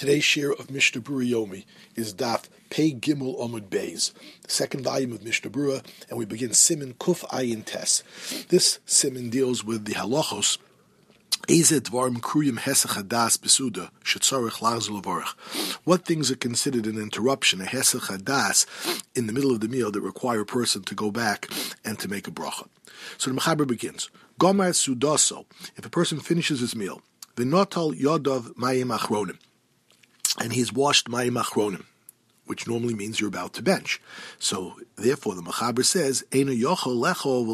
Today's share of Mishnah Berurah Yomi is Daf Pei Gimel Omud Beis, the second volume of Mishnah Berurah, and we begin Simin Kuf Ayin Tes. This Simin deals with the halachos what things are considered an interruption, a hesach hadas, in the middle of the meal that require a person to go back and to make a bracha? So the Mechaber begins. Gomar sudaso, if a person finishes his meal, v'notal yodov mayim achronim, and he's washed my machronim, which normally means you're about to bench. So therefore, the Machaber says, "Eino yochol lecho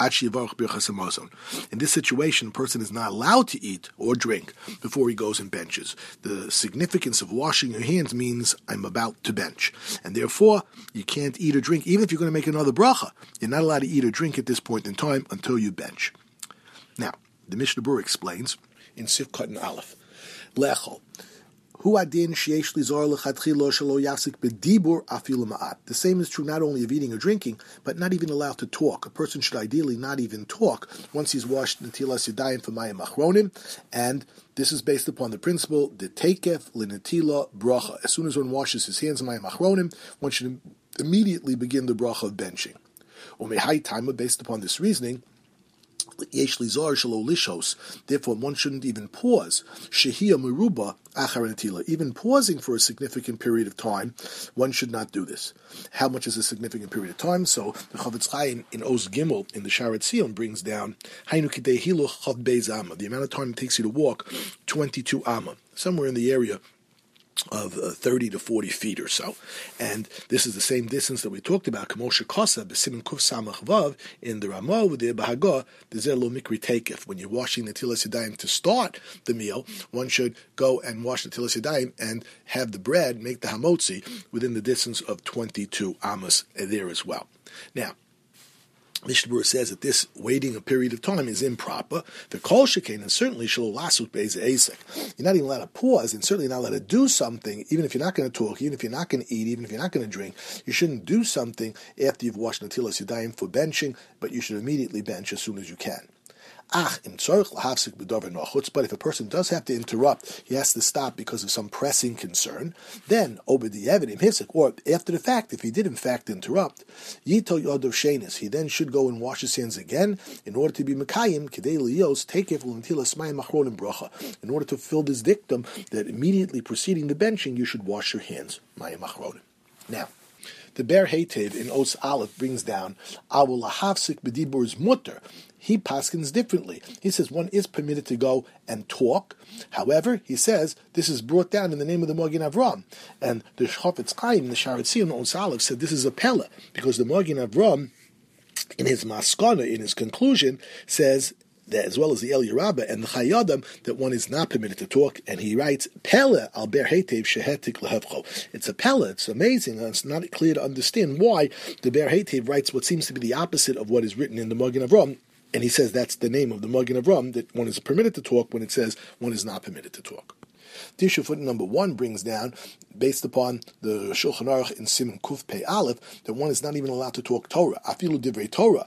in this situation, a person is not allowed to eat or drink before he goes and benches. The significance of washing your hands means I'm about to bench. And therefore, you can't eat or drink, even if you're going to make another bracha. You're not allowed to eat or drink at this point in time until you bench. Now, the Mishnah Berurah explains in Sifkat and Aleph, Lechol, the same is true not only of eating or drinking, but not even allowed to talk. A person should ideally not even talk once he's washed netilas yadayim for mayim achronim, and this is based upon the principle the tekef linetila bracha. As soon as one washes his hands mayim achronim, one should immediately begin the bracha of benching. Umehai time based upon this reasoning, Therefore, one shouldn't even pause. Meruba. Even pausing for a significant period of time, one should not do this. How much is a significant period of time? So the Chofetz Chaim in Oz Gimel in the Sharet Zion brings down the amount of time it takes you to walk, 22 amma, somewhere in the area of uh, 30 to 40 feet or so. And this is the same distance that we talked about, Kamosha Kosa, Besimin Kuf Samach Vav, in the Ramah with the Bahagah, the Zelo Mikri Tekef. When you're washing the Tilas Yadayim to start the meal, one should go and wash the Tilas Yadayim and have the bread, make the Hamotzi, within the distance of 22 Amos there as well. Now, Mishnah says that this waiting a period of time is improper. The kol shekain and certainly shalolasut beis esek. You're not even allowed to pause, and certainly not allowed to do something, even if you're not going to talk, even if you're not going to eat, even if you're not going to drink. You shouldn't do something after you've washed natilas yadayim for benching, but you should immediately bench as soon as you can. Ach, im but if a person does have to interrupt, he has to stop because of some pressing concern, then, obediyevidim hisik, or after the fact, if he did in fact interrupt, he then should go and wash his hands again in order to be mekayim, kedei take until machronim bracha, in order to fill this dictum that immediately preceding the benching, you should wash your hands, mayim. Now, the Ber Hetiv in Os Aleph brings down Awul Lahavsik B'dibur's mutter. He paskins differently. He says one is permitted to go and talk. However, he says this is brought down in the name of the Magen Avram. And the Chofetz Chaim, the Sharet Zion, Os Aleph said this is a pella because the Magen Avram in his maskana, in his conclusion, says as well as the El Yerabba and the Chayei Adam, that one is not permitted to talk. And he writes, Pele al ber hetev shehetik lehevcho. It's a pele. It's amazing. It's not clear to understand why the ber hetev writes what seems to be the opposite of what is written in the Magen Avram. And he says that's the name of the Magen Avram, that one is permitted to talk when it says one is not permitted to talk. Tisha foot number one brings down, based upon the Shulchan Aruch in Simon Kuf Pei Aleph, that one is not even allowed to talk Torah. Afilu divrei Torah.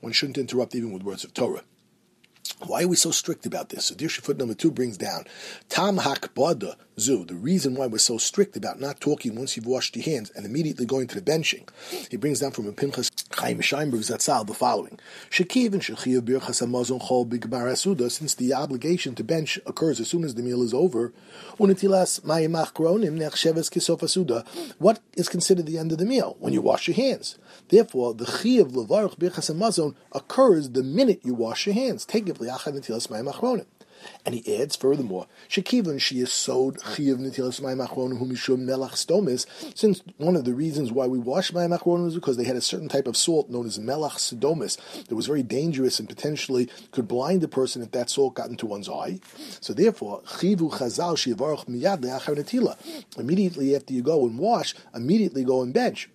One shouldn't interrupt even with words of Torah. Why are we so strict about this? So Dirshu foot number two brings down Tam Hakbada Zu, the reason why we're so strict about not talking once you've washed your hands and immediately going to the benching. He brings down from a Pinchas Chaim Scheinberg Zatzal the following: Shekiv and Shechiv Birchas Hamazon Chol Bigbar Asuda, since the obligation to bench occurs as soon as the meal is over. Unitilas Mayimach Gronim Nechsheves Kisof Asuda. What is considered the end of the meal when you wash your hands? Therefore, the Chiv Levarach Birchas Hamazon occurs the minute you wash your hands. Take it Liachad Nitilas Mayim Achronim. And he adds furthermore, Shekivon she is sod chiyav netilas mayim achronim humishum melach stomis. Since one of the reasons why we wash mayim achronim is because they had a certain type of salt known as melach stomis that was very dangerous and potentially could blind a person if that salt got into one's eye. So therefore, chivu chazal shivarach miyad leachar. Immediately after you go and wash, immediately go and bench.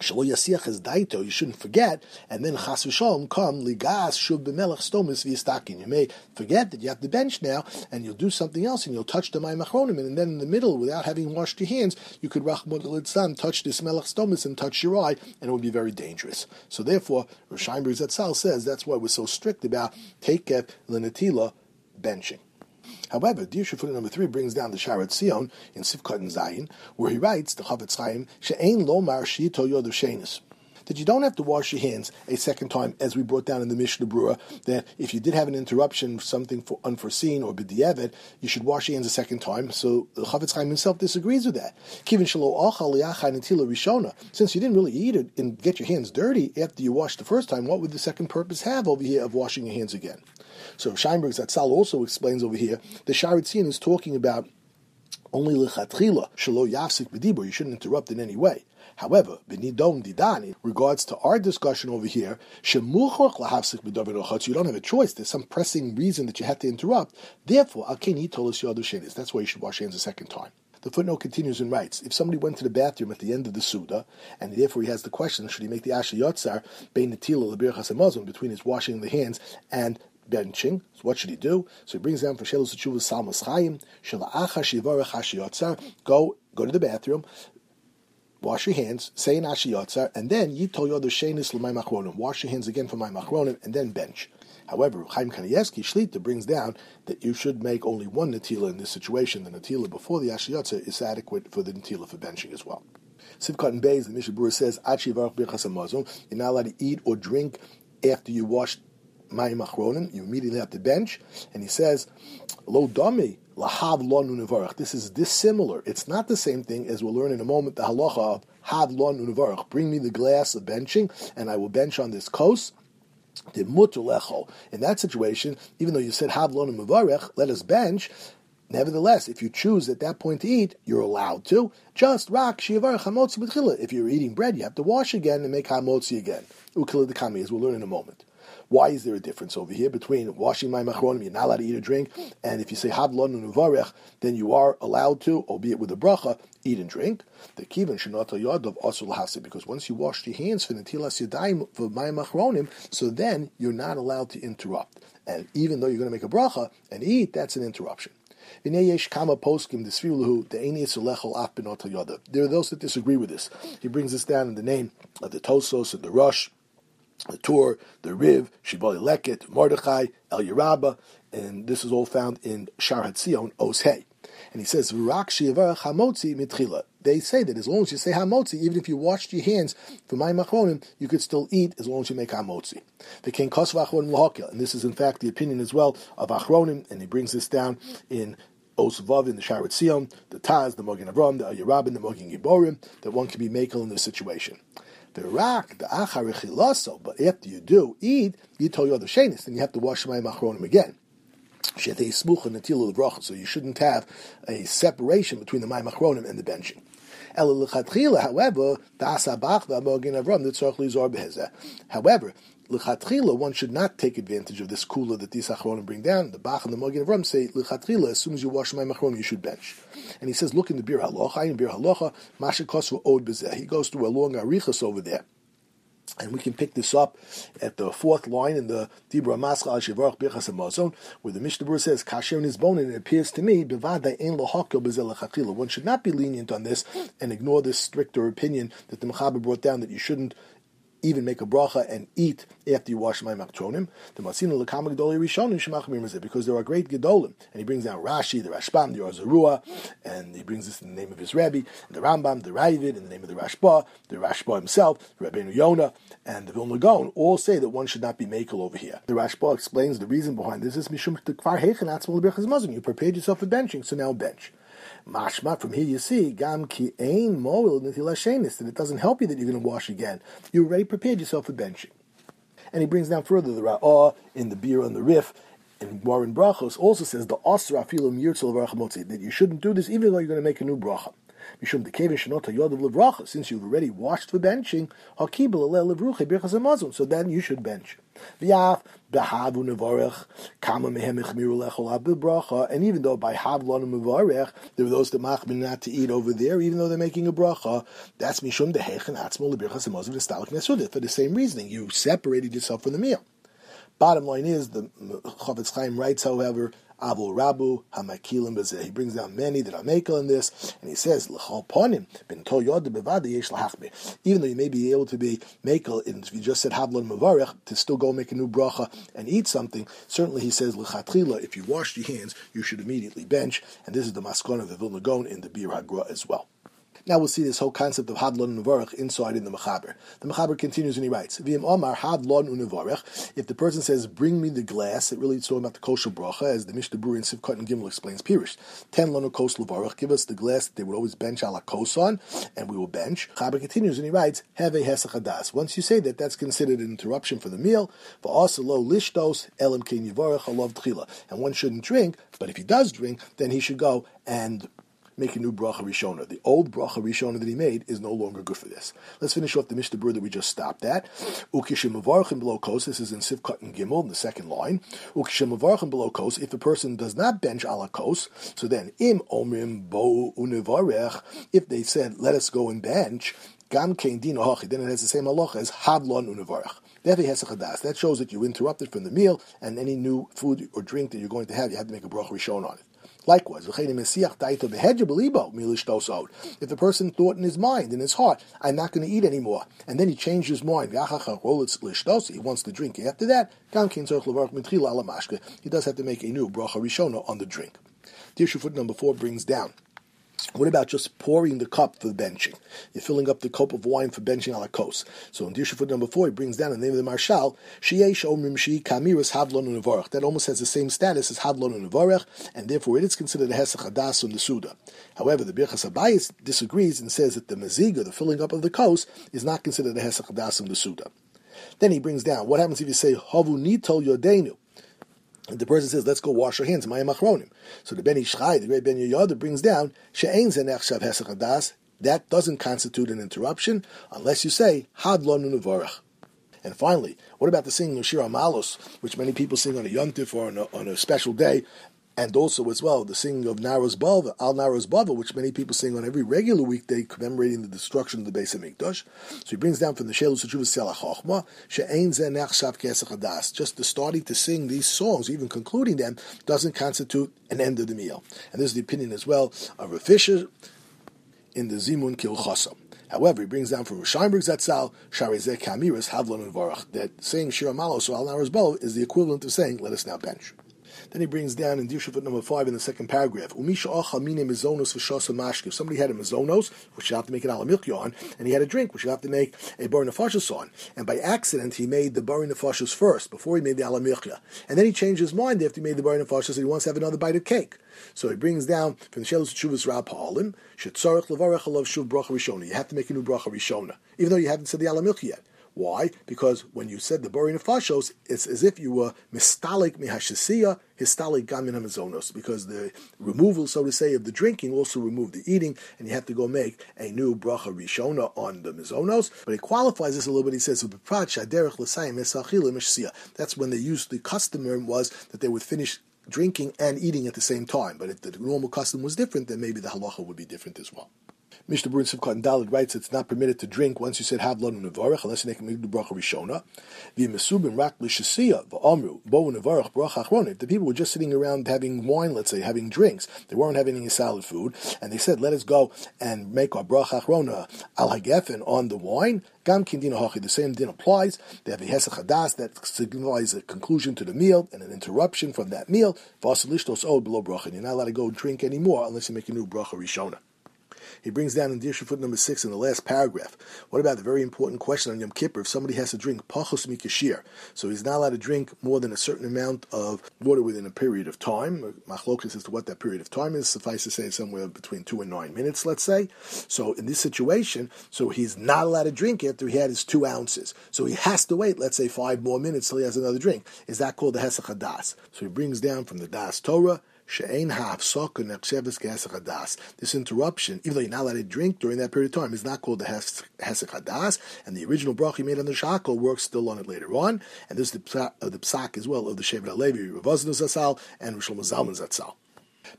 Shalo yasiach is daito, you shouldn't forget, and then chas v'shalom come ligas shub b'melech stomis v'yistakin. You may forget that you have to bench now, and you'll do something else, and you'll touch the mayim and then in the middle, without having washed your hands, you could rachmod litzam touch this melech stomis and touch your eye, and it would be very dangerous. So therefore, Rishayim Zatzal says that's why we're so strict about take lenatila benching. However, Dirshu footnote number three brings down the Sharet Zion in Sivkot and Zayin, where he writes, the Chofetz Chaim, She'ein lomar shito yodu shenis that you don't have to wash your hands a second time, as we brought down in the Mishnah Brura, that if you did have an interruption, something unforeseen or b'di'evet, you should wash your hands a second time. So the Chofetz Chaim himself disagrees with that. Since you didn't really eat it and get your hands dirty after you washed the first time, what would the second purpose have over here of washing your hands again? So Scheinberg Zatzal also explains over here the Sharet Zion is talking about only lechatchila shelo yafsik b'dibur. You shouldn't interrupt in any way. However, b'nidom didani, regards to our discussion over here, shemuchoch lahafsik b'davar You don't have a choice. There's some pressing reason that you have to interrupt. Therefore, al keni tolos yadu That's why you should wash hands a second time. The footnote continues and writes, if somebody went to the bathroom at the end of the Suda, and therefore he has the question, should he make the Asher Yotzar, Bein Lebir between his washing the hands and benching. So what should he do? So he brings down for Shelos Tshuva Salmas Chaim, Shala'acha Shivarach Hashiyotzer, go, go to the bathroom, wash your hands, say an Ashiyotzer, and then Yitol Yodu Shenis L'may Machronim, wash your hands again for my Machronim, and then bench. However, Chaim Kanievsky Shlita brings down that you should make only one Natila in this situation. The Natila before the Ashiyotzer is adequate for the Natila for benching as well. Sivkot and Beis, the Mishnah says, You're not allowed to eat or drink after you wash Mayim Achronim, you immediately have to bench, and he says, Lo Dami, Lahav Lon Unevarach. This is dissimilar. It's not the same thing as we'll learn in a moment the halacha of Hav Lon Unevarach. Bring me the glass of benching, and I will bench on this coast. In that situation, even though you said Hav Lon Unevarach, let us bench, Nevertheless, if you choose at that point to eat, you're allowed to. Just rak shivar chamotzi If you're eating bread, you have to wash again and make hamotzi again. Ukila the kami, as we'll learn in a moment. Why is there a difference over here between washing my machronim, you're not allowed to eat or drink, and if you say havlon unuvarech, then you are allowed to, albeit with a bracha, eat and drink. The kivan shenata yadav asul because once you wash your hands for netilas yadayim for my machronim, so then you're not allowed to interrupt. And even though you're going to make a bracha and eat, that's an interruption. There are those that disagree with this. He brings this down in the name of the Tosos and the Rosh the Tur, the Riv, Shibali Leket, Mordechai, El Yerabba, and this is all found in Shar Hatzion, Os. And he says, V'rak hamotzi mitchila. They say that as long as you say hamotzi, even if you washed your hands for my machronim, you could still eat as long as you make hamotzi. The king kosv achronim lahokil, and this is in fact the opinion as well of achronim, and he brings this down in Osvav in the Sharet Zion, the Taz, the Mogen Avram, the Yerabin, the Mogen Giborim, that one can be makel in this situation the rak, the achar but after you do eat, you tell your other shenis, then you have to wash my machronim again. So you shouldn't have a separation between the ma'imachronim and the benching. However, however, lechatchila, one should not take advantage of this kula that these achronim bring down. The Bach and the Magen Avram say lechatchila, as soon as you wash my machronim, you should bench. And he says, look in the Bir Halacha, in Bir Halacha, Masha Kosva Od Bezeh. He goes through a long arichas over there. And we can pick this up at the fourth line in the Dibra Mascha al Shivarach Birchas Hamazon, where the Mishnah says, Kasher his bone, and it appears to me, Bevada ein One should not be lenient on this and ignore this stricter opinion that the Mechaber brought down that you shouldn't even make a bracha and eat after you wash my maktronim. The masina lekama gedoli rishonim shemachmir because there are great gedolim, and he brings down Rashi, the Rashbam, the Or Zarua, and he brings this in the name of his Rebbe, the Rambam, the Ravid, in the name of the Rashba, the Rashba himself, Rabbeinu Yonah, and the Vilna Gaon all say that one should not be makel over here. The Rashba explains the reason behind this is mishum tekvar heichen You prepared yourself for benching, so now bench. Mashma, from here you see, Gam ki ein moil that it doesn't help you that you're going to wash again. You already prepared yourself for benching. And he brings down further the Ra'ah in the beer and the Rif, and Warren Brachos also says the Asra Filim Yirtzel that you shouldn't do this even though you're going to make a new bracha. Mishum dekevin. Since you've already washed for benching. So then you should bench. Kama. And even though by havlon mevarech there are those that machmin not to eat over there, even though they're making a bracha, that's mishum dehechen atzmo lebirchas amazon v'stalak nesudah. For the same reasoning, you separated yourself from the meal. Bottom line is the Chofetz Chaim writes, however, Abu Rabu Hamakilim. He brings down many that are makel in this, and he says. Even though you may be able to be makel, and if you just said havlon mavarech, to still go make a new bracha and eat something, certainly he says, if you washed your hands, you should immediately bench, and this is the maskon of the Vilna Gaon in the Bir Hagra as well. Now we'll see this whole concept of hadlon unevarech inside in the mechaber. The mechaber continues and he writes, "V'im omar hadlon unevarech." If the person says, "Bring me the glass," it really is talking about the kosher bracha, as the Mishnah Berurah in Sivkot and Gimel explains. Pirish ten lonu kos. Give us the glass that they would always bench ala kos on, and we will bench. Chaber continues and he writes, "Have a hesach Once you say that, that's considered an interruption for the meal. For also lo lishtos elam kein yivarech alav tchila, and one shouldn't drink. But if he does drink, then he should go and make a new bracha rishona. The old bracha rishona that he made is no longer good for this. Let's finish off the Mishnah Berurah that we just stopped at. Ukishim below kos. This is in Sivkot and Gimel, in the second line. Ukishim below kos. If a person does not bench ala kos, so then im omrim bo univarech. If they said, "Let us go and bench," gam kein hachi. Then it has the same halacha as hadlon univarech. That shows that you interrupted from the meal, and any new food or drink that you're going to have, you have to make a bracha rishon on it. Likewise, if the person thought in his mind, in his heart, I'm not going to eat anymore, and then he changed his mind, he wants to drink. After that, he does have to make a new bracha rishona on the drink. The issue number four brings down what about just pouring the cup for benching? You're filling up the cup of wine for benching a la kos. So in Dirshu foot number four, he brings down the name of the Marshal, Sheyesh Omrim Shi Kamiris Havlon Unevarech. That almost has the same status as Havlon Unevarech, and therefore it is considered a Hesach Hadas on the Suda. However, the Birchas Abayis disagrees and says that the Maziga, the filling up of the kos, is not considered a Hesach Hadas on the Suda. Then he brings down, what happens if you say, Havu Nitol Yodenu? The person says, let's go wash our hands. Maya machronim. So the Ben Ish Chai, the great Ben Yehoyada, brings down, she'ein That doesn't constitute an interruption unless you say, had lo nuvarach. And finally, what about the singing of Shira Malos, which many people sing on a yontif or on a, on a special day, and also as well the singing of Naros Bava, Al Naros Bava, which many people sing on every regular weekday commemorating the destruction of the base of Mikdash. So he brings down from the Shelus Chochma, She'ein Zenach Shav Just the starting to sing these songs, even concluding them, doesn't constitute an end of the meal. And this is the opinion as well of Rav Fisher in the Zimun Kilchasam. However, he brings down from Rishayimberg Zatzal, Sharizek Kamiris, Havlon and Varach, that saying Shira Malos or Al Naros Bava is the equivalent of saying, let us now bench. Then he brings down in Dirshu number five in the second paragraph. Umisha acha mine mizonos v'shasa mashke. If somebody had a mizonos, which you have to make an alamilki on, and he had a drink, which you have to make a bar on, and by accident he made the bar first before he made the alamilkia, and then he changed his mind after he made the bar and he wants to have another bite of cake. So he brings down from the Shelos Chuvas Rab Ha'alim, Shetzarech Levarech Alav Shuv Bracha Rishona. You have to make a new Bracha Rishona, even though you haven't said the alamilki yet. Why? Because when you said the Borin Nefashos, it's as if you were mistalik mihashasiya, histalik gamin hamazonos, because the removal, so to say, of the drinking also removed the eating, and you have to go make a new bracha rishona on the mizonos. But he qualifies this a little bit. He says, That's when they used the custom was that they would finish drinking and eating at the same time. But if the normal custom was different, then maybe the halacha would be different as well. Mishnah Berurah Sivkot and Dalit writes it's not permitted to drink once you said Havlon Nevarach unless you make a bracha Rishona. V'Mesubim Rak L'Shasiya V'Amru Bo Nevarach Bracha Achron. If the people were just sitting around having wine, let's say having drinks, they weren't having any solid food, and they said, "Let us go and make our Bracha Achrona Al Hagefen on the wine." Gam Kindina Hachi. The same din applies. They have a Hesach Hadas that signifies a conclusion to the meal and an interruption from that meal. Vasilishtos Od below Bracha. You're not allowed to go drink anymore unless you make a new Bracha Rishona. He brings down in Dirshu foot number six in the last paragraph. What about the very important question on Yom Kippur? If somebody has to drink pachos mikashir, so he's not allowed to drink more than a certain amount of water within a period of time. Machlokas as to what that period of time is. Suffice to say, somewhere between two and nine minutes, let's say. So in this situation, so he's not allowed to drink after he had his two ounces. So he has to wait, let's say, five more minutes till he has another drink. Is that called the Hesach Hadas? So he brings down from the Das Torah. This interruption, even though you're not allowed to drink during that period of time, is not called the hesek hadas, and the original bracha you made on the shakel works still on it later on, and this is the, uh, the psak as well of the Shevet Alevi, Ravaznu Zatzal, and Rishon Zalman Zatzal.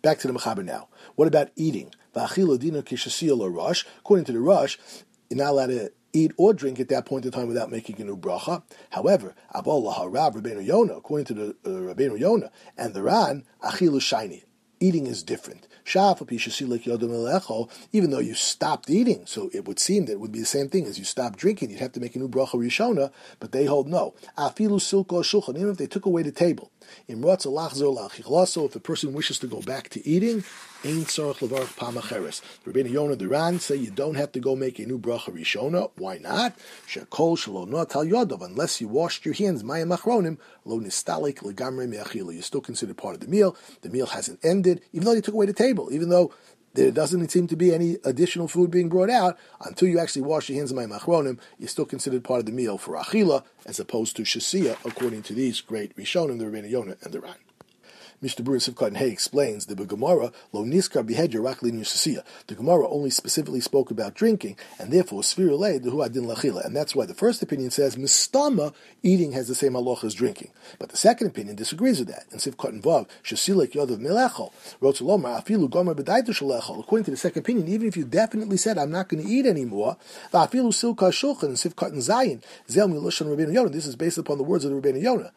Back to the Mechaber now. What about eating? According to the Rosh, you're not allowed to eat or drink at that point in time without making a new bracha. However, Abol Harav Rabbeinu Yonah, according to the uh, Rabbeinu Yonah and the Ran, Achilu Shiny. Eating is different. Even though you stopped eating, so it would seem that it would be the same thing as you stopped drinking. You'd have to make a new bracha rishona, but they hold no. Even if they took away the table, if a person wishes to go back to eating, Ein tzarich levarach pamacheres. Rabbeinu Yonah Duran say you don't have to go make a new bracha rishona. Why not? Unless you washed your hands. You're still considered part of the meal. The meal hasn't ended, even though you took away the table. Even though there doesn't seem to be any additional food being brought out until you actually wash your hands in my machronim. You're still considered part of the meal for achila, as opposed to shasiya, according to these great rishonim, the Rebbeinu Yonah and the Ran. Mr. Bruin Sivkot and Hay explains the Gemara lo niskar behedya raklin yusasiya. The Gemara only specifically spoke about drinking, and therefore sfira the adin lachila. And that's why the first opinion says mistama eating has the same halacha as drinking. But the second opinion disagrees with that. And Sivkot and Vav shasilik yodav melechol rotzolomar afilu gomer. According to the second opinion, even if you definitely said I'm not going to eat anymore, afilu silka shulchan Sivkot and Zayin zel milushan Rabbeinu Yonah. This is based upon the words of the Rabbeinu Yonah.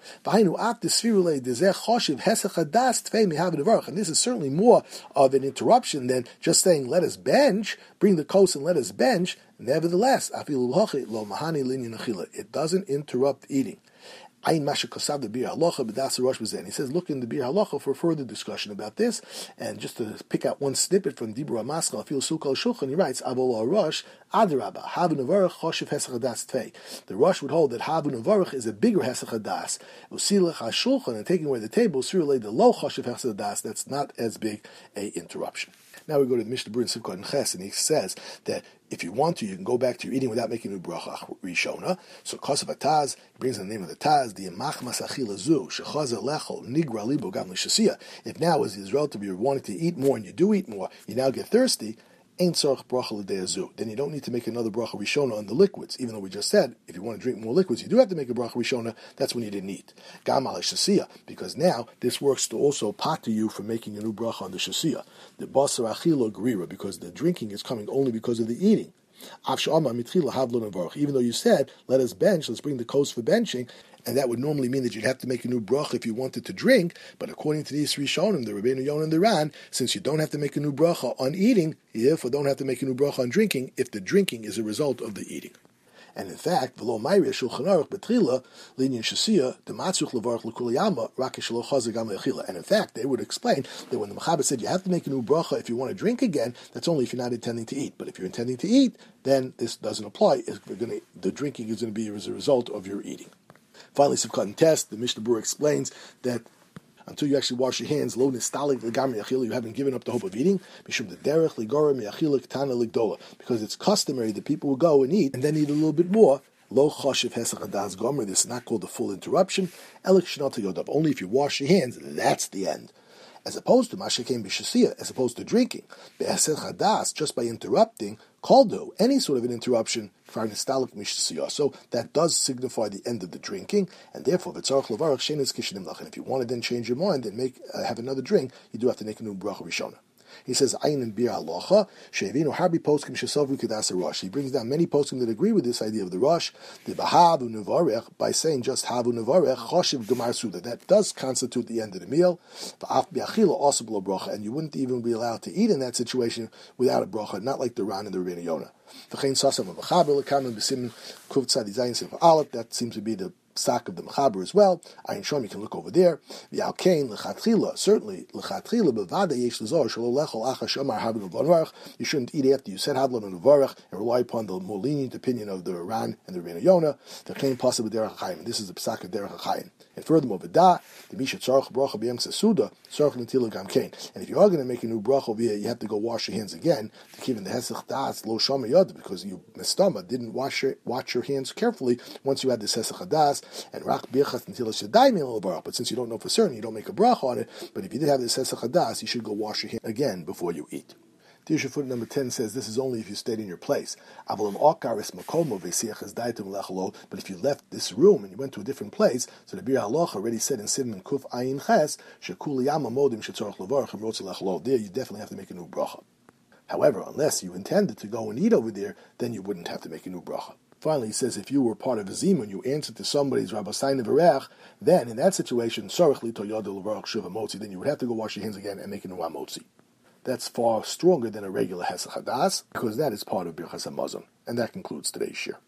And this is certainly more of an interruption than just saying, let us bench, bring the coast and let us bench. Nevertheless, it doesn't interrupt eating. Ayin Masha Kosav the Bir Halacha, the Rosh Bazen. He says, look in the Bir Halacha for further discussion about this. And just to pick out one snippet from Dibra Maskal, Afil Sukal Shulchan, he writes, Avol Rosh, Adrabah, Havu Nevarach, Choshev Hesach Hadas Tvei. The Rosh would hold that Havu Nevarach is a bigger Hesach Hadas. Usilach HaShulchan, and taking away the table, Surely the low Choshev Hesach Hadas, that's not as big a interruption. Now we go to the Mishnah Berurah Simcha and Ches, and he says that if you want to, you can go back to your eating without making a bracha rishona. So kosav ataz brings in the name of the taz the machmas achila zu shechazer lechol nigra libo gam If now as is relative you're wanting to eat more and you do eat more, you now get thirsty. Then you don't need to make another bracha rishona on the liquids, even though we just said if you want to drink more liquids, you do have to make a bracha rishona. That's when you didn't eat. Gam al because now this works to also pot to you for making a new bracha on the shasiya. The basar achila grira, because the drinking is coming only because of the eating. Even though you said, let us bench, let's bring the coast for benching, and that would normally mean that you'd have to make a new bracha if you wanted to drink. But according to these three shonim, the Rabbeinu Yonah and the Ran, since you don't have to make a new bracha on eating, you therefore don't have to make a new bracha on drinking if the drinking is a result of the eating. And in fact, v'lo mayri shulchan aruch betrila linyan shasia dematzuch levarach l'kuliyama rakish lo chazagam le'achila. And in fact, they would explain that when the Mechaber said you have to make a new bracha if you want to drink again, that's only if you're not intending to eat. But if you're intending to eat, then this doesn't apply. Gonna, the drinking is going to be as a result of your eating. Finally, Sivkat and Test, the Mishnah Berurah explains that until you actually wash your hands, lo nistalik legam you haven't given up the hope of eating. Because it's customary that people will go and eat and then eat a little bit more. Lo choshev hesach adas gomer. This is not called a full interruption. Only if you wash your hands, that's the end as opposed to mashakim b'shasiya, as opposed to drinking. Be'asel chadas, just by interrupting, kaldo, any sort of an interruption, so that does signify the end of the drinking, and therefore, if you want to then change your mind and make uh, have another drink, you do have to make a new bracha rishona. He says ayin and bir halacha shevinu harbi poskim shesavru kedas rosh. He brings down many poskim that agree with this idea of the rosh. The bahavu nevarech by saying just havu nevarech choshiv gemar suda. That does constitute the end of the meal. Va'af biachila also below bracha, and you wouldn't even be allowed to eat in that situation without a bracha, not like the Ran and the Rebbeinu Yonah. That seems to be the psak of the Mechaber as well. Ayin Shom, you can look over there. V'al kain lechatchila, certainly lechatchila bevada yesh lezor shalo lechol acha shomar havin uvarach. You shouldn't eat after you said havlon and uvarach and rely upon the more lenient opinion of the Ran and the Rebbeinu Yonah. The kain possible derech. This is the psak of derech. And furthermore, v'da the misha tzarach bracha b'yem sesuda tzarach netilah gam kain. And if you are going to make a new bracha over you have to go wash your hands again to keep in the hesach das lo shama yod because you mistama didn't wash your wash your hands carefully once you had this hesach das and rak birchas until barach. But since you don't know for certain, you don't make a bracha on it. But if you did have this hesach hadas, you should go wash your hands again before you eat. Dirshu foot number 10 says this is only if you stayed in your place. But if you left this room and you went to a different place, so the Bir Halach already said in Sidman Kuf Ayin Ches, Shekuliyama Modim Shetzorach Levarach There you definitely have to make a new bracha. However, unless you intended to go and eat over there, then you wouldn't have to make a new bracha. Finally, he says if you were part of a zimun, you answered to somebody's Rabbasayin Verech, then in that situation, shurkhli to yadul wudu, then you would have to go wash your hands again and make a new Amotzi. That's far stronger than a regular Hesach Hadas, because that is part of Birchas Hamazon. And that concludes today's share.